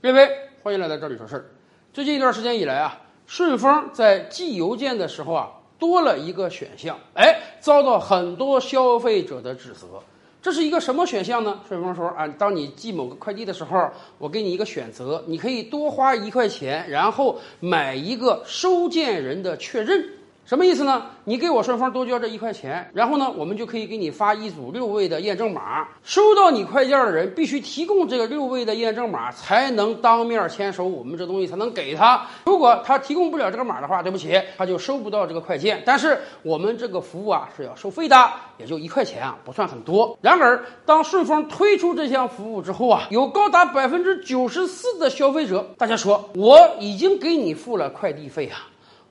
各位，欢迎来到这里说事儿。最近一段时间以来啊，顺丰在寄邮件的时候啊，多了一个选项，哎，遭到很多消费者的指责。这是一个什么选项呢？顺丰说啊，当你寄某个快递的时候，我给你一个选择，你可以多花一块钱，然后买一个收件人的确认。什么意思呢？你给我顺丰多交这一块钱，然后呢，我们就可以给你发一组六位的验证码。收到你快件的人必须提供这个六位的验证码，才能当面签收，我们这东西才能给他。如果他提供不了这个码的话，对不起，他就收不到这个快件。但是我们这个服务啊是要收费的，也就一块钱啊，不算很多。然而，当顺丰推出这项服务之后啊，有高达百分之九十四的消费者，大家说我已经给你付了快递费啊。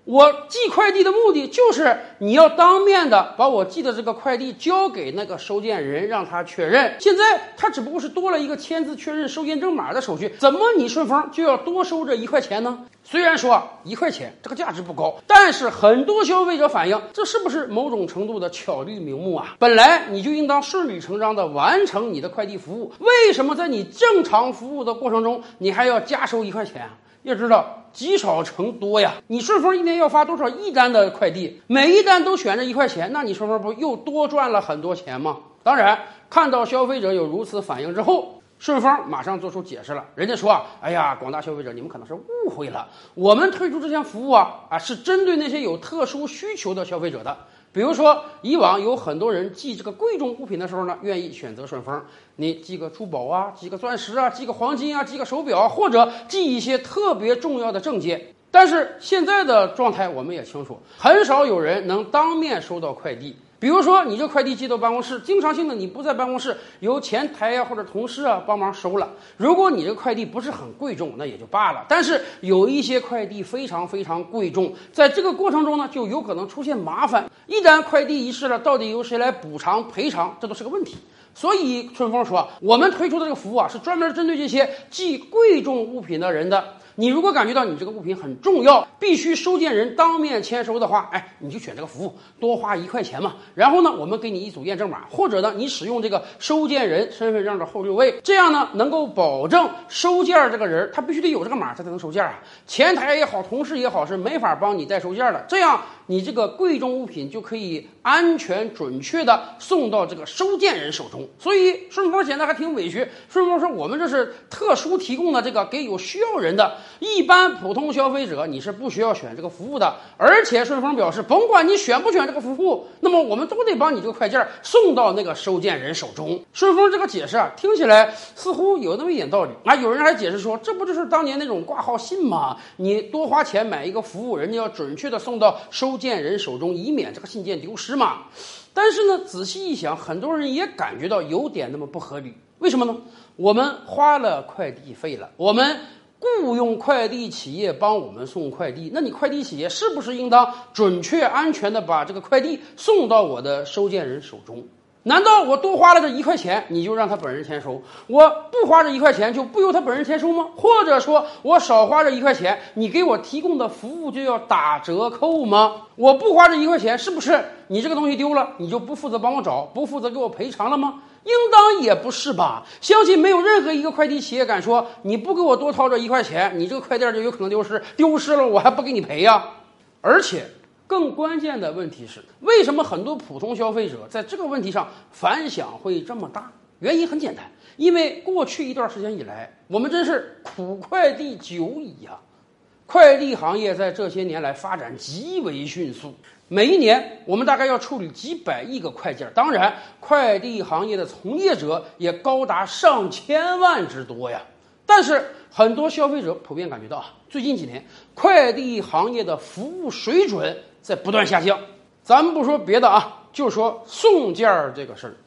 我寄快递的目的就是你要当面的把我寄的这个快递交给那个收件人，让他确认。现在他只不过是多了一个签字确认收验证码的手续，怎么你顺丰就要多收这一块钱呢？虽然说一块钱这个价值不高，但是很多消费者反映，这是不是某种程度的巧立名目啊？本来你就应当顺理成章的完成你的快递服务，为什么在你正常服务的过程中，你还要加收一块钱啊？要知道积少成多呀！你顺丰一年要发多少一单的快递，每一单都选着一块钱，那你顺丰不又多赚了很多钱吗？当然，看到消费者有如此反应之后，顺丰马上做出解释了。人家说啊，哎呀，广大消费者，你们可能是误会了，我们推出这项服务啊啊，是针对那些有特殊需求的消费者的。比如说，以往有很多人寄这个贵重物品的时候呢，愿意选择顺丰。你寄个珠宝啊，寄个钻石啊，寄个黄金啊，寄个手表，或者寄一些特别重要的证件。但是现在的状态我们也清楚，很少有人能当面收到快递。比如说，你这快递寄到办公室，经常性的你不在办公室，由前台呀或者同事啊帮忙收了。如果你这快递不是很贵重，那也就罢了。但是有一些快递非常非常贵重，在这个过程中呢，就有可能出现麻烦。一旦快递遗失了，到底由谁来补偿赔偿，这都是个问题。所以顺丰说，我们推出的这个服务啊，是专门针对这些寄贵重物品的人的。你如果感觉到你这个物品很重要，必须收件人当面签收的话，哎，你就选这个服务，多花一块钱嘛。然后呢，我们给你一组验证码，或者呢，你使用这个收件人身份证的后六位，这样呢，能够保证收件这个人他必须得有这个码，他才能收件啊。前台也好，同事也好，是没法帮你代收件的。这样，你这个贵重物品就可以安全准确的送到这个收件人手中。所以顺丰显得还挺委屈。顺丰说，我们这是特殊提供的这个给有需要人的。一般普通消费者你是不需要选这个服务的，而且顺丰表示，甭管你选不选这个服务，那么我们都得帮你这个快件送到那个收件人手中。顺丰这个解释啊，听起来似乎有那么一点道理啊。有人还解释说，这不就是当年那种挂号信吗？你多花钱买一个服务，人家要准确的送到收件人手中，以免这个信件丢失嘛。但是呢，仔细一想，很多人也感觉到有点那么不合理。为什么呢？我们花了快递费了，我们。雇佣快递企业帮我们送快递，那你快递企业是不是应当准确、安全的把这个快递送到我的收件人手中？难道我多花了这一块钱，你就让他本人签收？我不花这一块钱，就不由他本人签收吗？或者说我少花这一块钱，你给我提供的服务就要打折扣吗？我不花这一块钱，是不是你这个东西丢了，你就不负责帮我找，不负责给我赔偿了吗？应当也不是吧？相信没有任何一个快递企业敢说你不给我多掏这一块钱，你这个快件就有可能丢失，丢失了我还不给你赔呀！而且更关键的问题是，为什么很多普通消费者在这个问题上反响会这么大？原因很简单，因为过去一段时间以来，我们真是苦快递久矣呀。快递行业在这些年来发展极为迅速。每一年，我们大概要处理几百亿个快件，当然，快递行业的从业者也高达上千万之多呀。但是，很多消费者普遍感觉到啊，最近几年快递行业的服务水准在不断下降。咱们不说别的啊，就说送件儿这个事儿，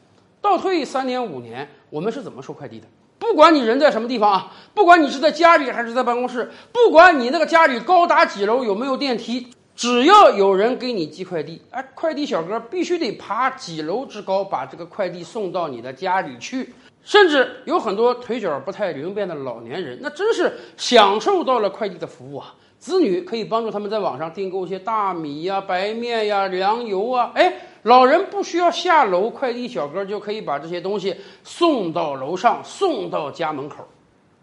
倒退三年五年，我们是怎么收快递的？不管你人在什么地方啊，不管你是在家里还是在办公室，不管你那个家里高达几楼，有没有电梯。只要有人给你寄快递，哎，快递小哥必须得爬几楼之高，把这个快递送到你的家里去。甚至有很多腿脚不太灵便的老年人，那真是享受到了快递的服务啊！子女可以帮助他们在网上订购一些大米呀、白面呀、粮油啊，哎，老人不需要下楼，快递小哥就可以把这些东西送到楼上，送到家门口。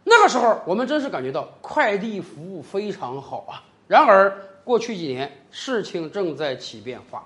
那个时候，我们真是感觉到快递服务非常好啊。然而，过去几年事情正在起变化。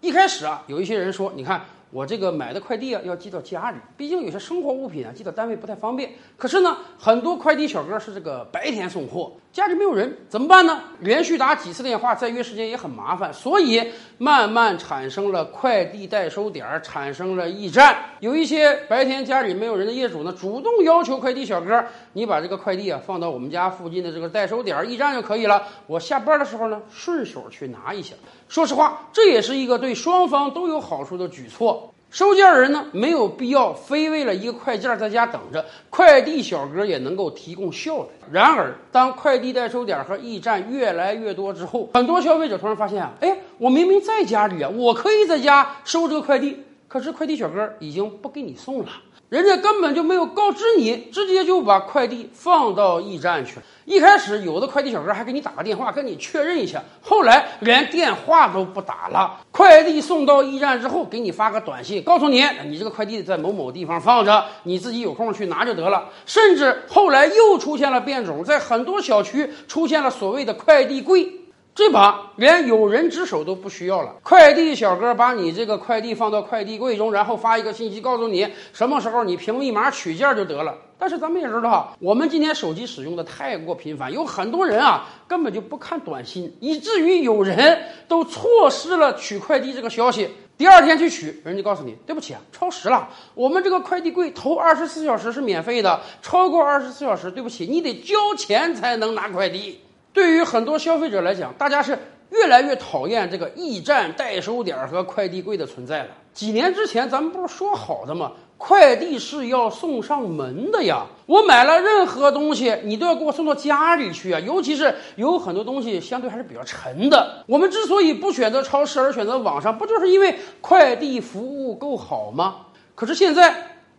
一开始啊，有一些人说：“你看。”我这个买的快递啊，要寄到家里，毕竟有些生活物品啊，寄到单位不太方便。可是呢，很多快递小哥是这个白天送货，家里没有人，怎么办呢？连续打几次电话，再约时间也很麻烦，所以慢慢产生了快递代收点儿，产生了驿站。有一些白天家里没有人的业主呢，主动要求快递小哥，你把这个快递啊放到我们家附近的这个代收点儿、驿站就可以了。我下班的时候呢，顺手去拿一下。说实话，这也是一个对双方都有好处的举措。收件人呢，没有必要非为了一个快件在家等着，快递小哥也能够提供效率。然而，当快递代收点和驿站越来越多之后，很多消费者突然发现啊，哎，我明明在家里啊，我可以在家收这个快递，可是快递小哥已经不给你送了。人家根本就没有告知你，直接就把快递放到驿站去了。一开始有的快递小哥还给你打个电话，跟你确认一下，后来连电话都不打了。快递送到驿站之后，给你发个短信，告诉你你这个快递在某某地方放着，你自己有空去拿就得了。甚至后来又出现了变种，在很多小区出现了所谓的快递柜。这把连有人值守都不需要了，快递小哥把你这个快递放到快递柜中，然后发一个信息告诉你什么时候你凭密码取件就得了。但是咱们也知道，我们今天手机使用的太过频繁，有很多人啊根本就不看短信，以至于有人都错失了取快递这个消息。第二天去取，人家告诉你对不起啊，超时了。我们这个快递柜头二十四小时是免费的，超过二十四小时，对不起，你得交钱才能拿快递。对于很多消费者来讲，大家是越来越讨厌这个驿站代收点和快递柜的存在了。几年之前，咱们不是说好的吗？快递是要送上门的呀！我买了任何东西，你都要给我送到家里去啊！尤其是有很多东西相对还是比较沉的。我们之所以不选择超市而选择网上，不就是因为快递服务够好吗？可是现在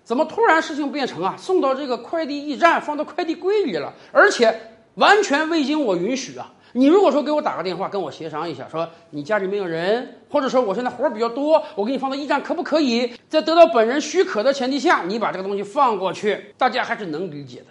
怎么突然事情变成啊，送到这个快递驿站，放到快递柜里了，而且。完全未经我允许啊！你如果说给我打个电话，跟我协商一下，说你家里没有人，或者说我现在活儿比较多，我给你放到驿站，可不可以？在得到本人许可的前提下，你把这个东西放过去，大家还是能理解的。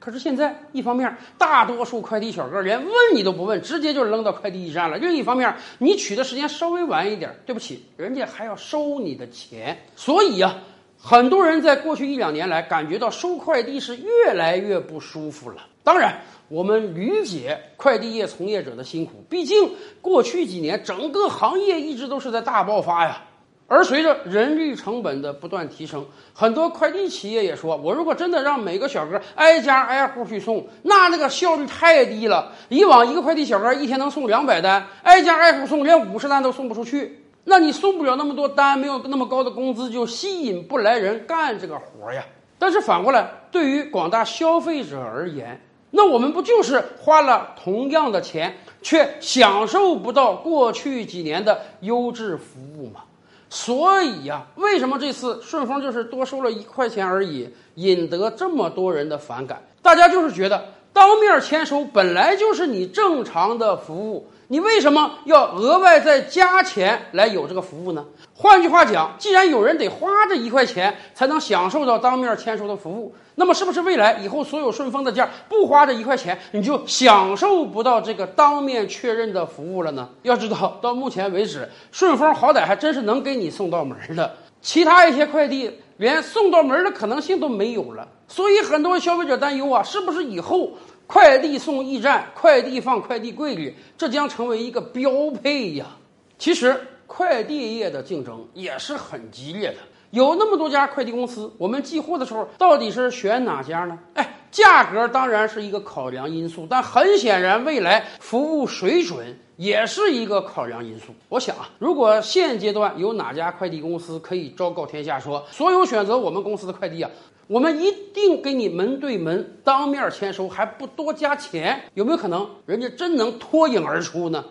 可是现在，一方面大多数快递小哥连问你都不问，直接就扔到快递驿站了；另一方面，你取的时间稍微晚一点，对不起，人家还要收你的钱。所以呀，很多人在过去一两年来感觉到收快递是越来越不舒服了。当然。我们理解快递业从业者的辛苦，毕竟过去几年整个行业一直都是在大爆发呀。而随着人力成本的不断提升，很多快递企业也说，我如果真的让每个小哥挨家挨户去送，那那个效率太低了。以往一个快递小哥一天能送两百单，挨家挨户送，连五十单都送不出去。那你送不了那么多单，没有那么高的工资，就吸引不来人干这个活呀。但是反过来，对于广大消费者而言，那我们不就是花了同样的钱，却享受不到过去几年的优质服务吗？所以呀，为什么这次顺丰就是多收了一块钱而已，引得这么多人的反感？大家就是觉得当面签收本来就是你正常的服务。你为什么要额外再加钱来有这个服务呢？换句话讲，既然有人得花这一块钱才能享受到当面签收的服务，那么是不是未来以后所有顺丰的件不花这一块钱，你就享受不到这个当面确认的服务了呢？要知道，到目前为止，顺丰好歹还真是能给你送到门的，其他一些快递连送到门的可能性都没有了。所以很多消费者担忧啊，是不是以后？快递送驿站，快递放快递柜里，这将成为一个标配呀。其实，快递业的竞争也是很激烈的，有那么多家快递公司，我们寄货的时候到底是选哪家呢？哎，价格当然是一个考量因素，但很显然，未来服务水准也是一个考量因素。我想啊，如果现阶段有哪家快递公司可以昭告天下说，所有选择我们公司的快递啊。我们一定给你门对门当面签收，还不多加钱，有没有可能人家真能脱颖而出呢？